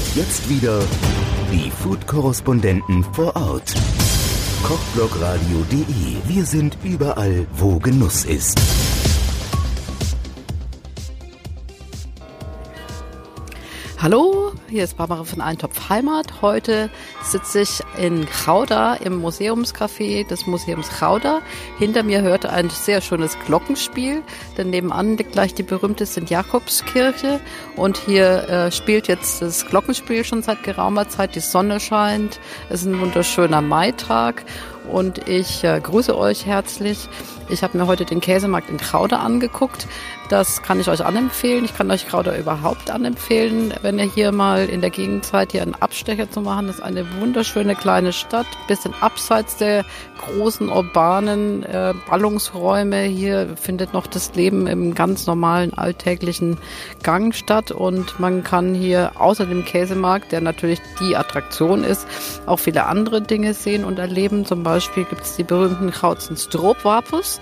Und jetzt wieder die Food-Korrespondenten vor Ort. Kochblogradio.de. Wir sind überall, wo Genuss ist. Hallo, hier ist Barbara von Eintopf Heimat. Heute sitze ich in Chauda im Museumscafé des Museums Chauda. Hinter mir hört ein sehr schönes Glockenspiel, denn nebenan liegt gleich die berühmte St. Jakobskirche und hier äh, spielt jetzt das Glockenspiel schon seit geraumer Zeit. Die Sonne scheint, es ist ein wunderschöner Maitag und ich äh, grüße euch herzlich. Ich habe mir heute den Käsemarkt in Krauder angeguckt. Das kann ich euch anempfehlen. Ich kann euch Krauder überhaupt anempfehlen, wenn ihr hier mal in der Gegend seid, hier einen Abstecher zu machen. Das ist eine wunderschöne kleine Stadt, bisschen abseits der großen urbanen äh, Ballungsräume. Hier findet noch das Leben im ganz normalen alltäglichen Gang statt und man kann hier außer dem Käsemarkt, der natürlich die Attraktion ist, auch viele andere Dinge sehen und erleben. Zum Beispiel gibt es die berühmten Krautzen Stroopwafels.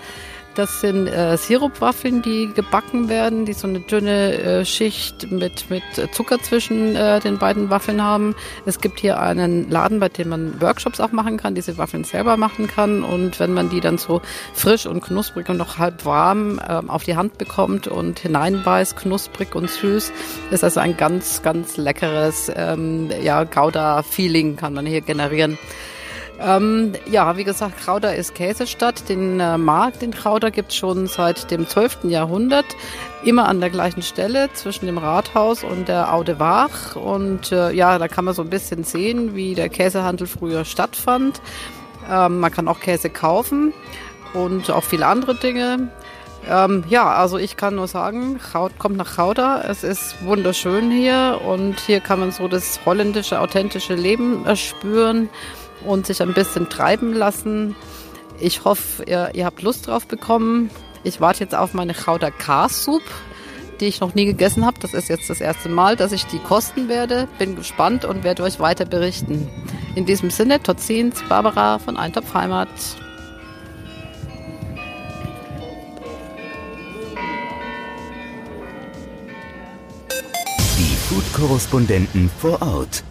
Das sind äh, Sirupwaffeln, die gebacken werden, die so eine dünne äh, Schicht mit, mit Zucker zwischen äh, den beiden Waffeln haben. Es gibt hier einen Laden, bei dem man Workshops auch machen kann, diese Waffeln selber machen kann. Und wenn man die dann so frisch und knusprig und noch halb warm äh, auf die Hand bekommt und hineinbeißt, knusprig und süß, ist das ein ganz, ganz leckeres ähm, ja, Gouda-Feeling kann man hier generieren. Ähm, ja, wie gesagt, Krauder ist Käsestadt. Den äh, Markt in Krauder gibt es schon seit dem 12. Jahrhundert. Immer an der gleichen Stelle zwischen dem Rathaus und der Aude Wach. Und äh, ja, da kann man so ein bisschen sehen, wie der Käsehandel früher stattfand. Ähm, man kann auch Käse kaufen und auch viele andere Dinge. Ähm, ja, also ich kann nur sagen, kommt nach Gouda. Es ist wunderschön hier und hier kann man so das holländische, authentische Leben spüren und sich ein bisschen treiben lassen. Ich hoffe, ihr, ihr habt Lust drauf bekommen. Ich warte jetzt auf meine Chauder K-Soup, die ich noch nie gegessen habe. Das ist jetzt das erste Mal, dass ich die kosten werde. Bin gespannt und werde euch weiter berichten. In diesem Sinne, Totzins, Barbara von Eintopf Heimat. Die Food-Korrespondenten vor Ort.